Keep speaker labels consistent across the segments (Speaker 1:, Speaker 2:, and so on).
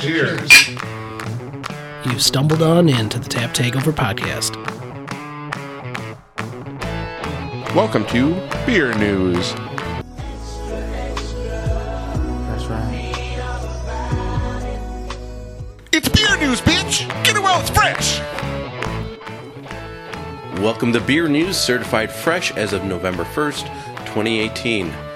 Speaker 1: Cheers.
Speaker 2: You've stumbled on into the Tap Takeover podcast.
Speaker 3: Welcome to Beer News.
Speaker 4: That's right.
Speaker 3: It's beer news, bitch! Get it while it's fresh!
Speaker 5: Welcome to Beer News, certified fresh as of November 1st, 2018.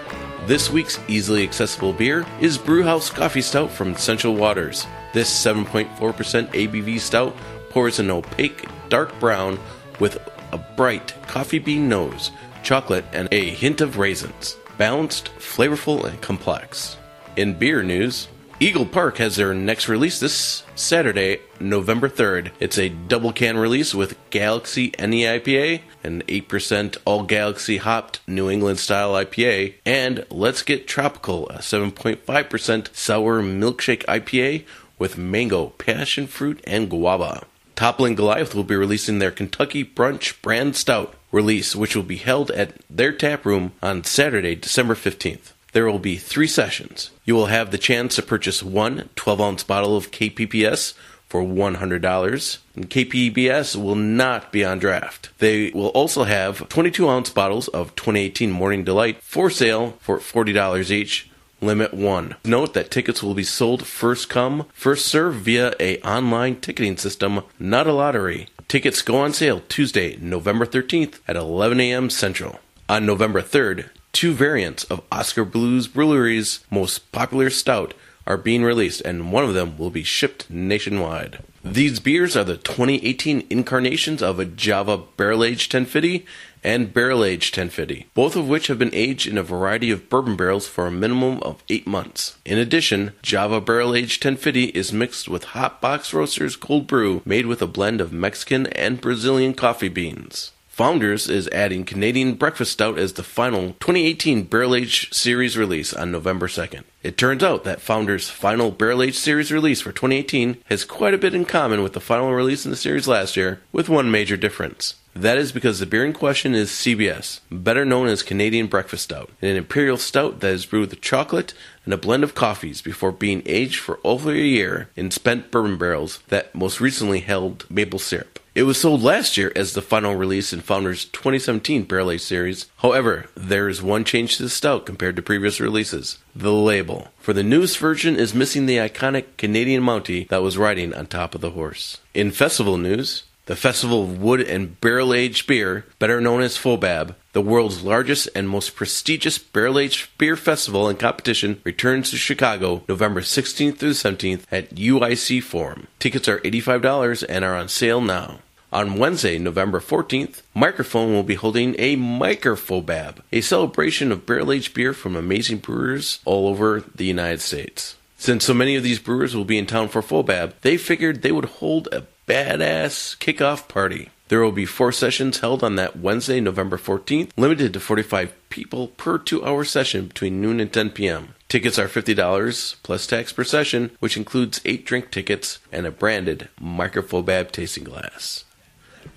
Speaker 5: This week's easily accessible beer is Brewhouse Coffee Stout from Central Waters. This 7.4% ABV stout pours an opaque dark brown with a bright coffee bean nose, chocolate, and a hint of raisins. Balanced, flavorful, and complex. In beer news, Eagle Park has their next release this Saturday, November 3rd. It's a double can release with Galaxy NEIPA, an 8% all Galaxy hopped New England style IPA, and Let's Get Tropical, a 7.5% sour milkshake IPA with mango, passion fruit, and guava. Toppling Goliath will be releasing their Kentucky Brunch Brand Stout release, which will be held at their tap room on Saturday, December 15th. There will be three sessions. You will have the chance to purchase one 12 ounce bottle of KBBS for $100. And KBBS will not be on draft. They will also have 22 ounce bottles of 2018 Morning Delight for sale for $40 each. Limit 1. Note that tickets will be sold first come, first serve via a online ticketing system, not a lottery. Tickets go on sale Tuesday, November 13th at 11 a.m. Central. On November 3rd, two variants of Oskar Blues Brewery's most popular stout are being released, and one of them will be shipped nationwide. These beers are the 2018 incarnations of a Java Barrel Aged Ten FIDY and Barrel Aged Ten FIDY, both of which have been aged in a variety of bourbon barrels for a minimum of 8 months. In addition, Java Barrel Aged Ten FIDY is mixed with Hot Box Roasters cold brew made with a blend of Mexican and Brazilian coffee beans. Founders is adding Canadian Breakfast Stout as the final 2018 Barrel Age Series release on November 2nd. It turns out that Founders' final Barrel Age Series release for 2018 has quite a bit in common with the final release in the series last year, with one major difference. That is because the beer in question is CBS, better known as Canadian Breakfast Stout, an imperial stout that is brewed with chocolate and a blend of coffees before being aged for over a year in spent bourbon barrels that most recently held maple syrup. It was sold last year as the final release in Founders' 2017 Barrel Age series. However, there is one change to the stout compared to previous releases the label. For the newest version is missing the iconic Canadian Mountie that was riding on top of the horse. In festival news, the Festival of Wood and Barrel Aged Beer, better known as FOBAB, the world's largest and most prestigious barrel aged beer festival and competition, returns to Chicago November 16th through 17th at UIC Forum. Tickets are $85 and are on sale now. On Wednesday, November 14th, Mikerphone will be holding a Microfobab, a celebration of barrel aged beer from amazing brewers all over the United States. Since so many of these brewers will be in town for Fobab, they figured they would hold a badass kickoff party. There will be four sessions held on that Wednesday, November 14th, limited to 45 people per two hour session between noon and 10 p.m. Tickets are $50 plus tax per session, which includes eight drink tickets and a branded Microfobab tasting glass.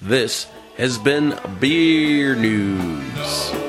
Speaker 5: This has been Beer News.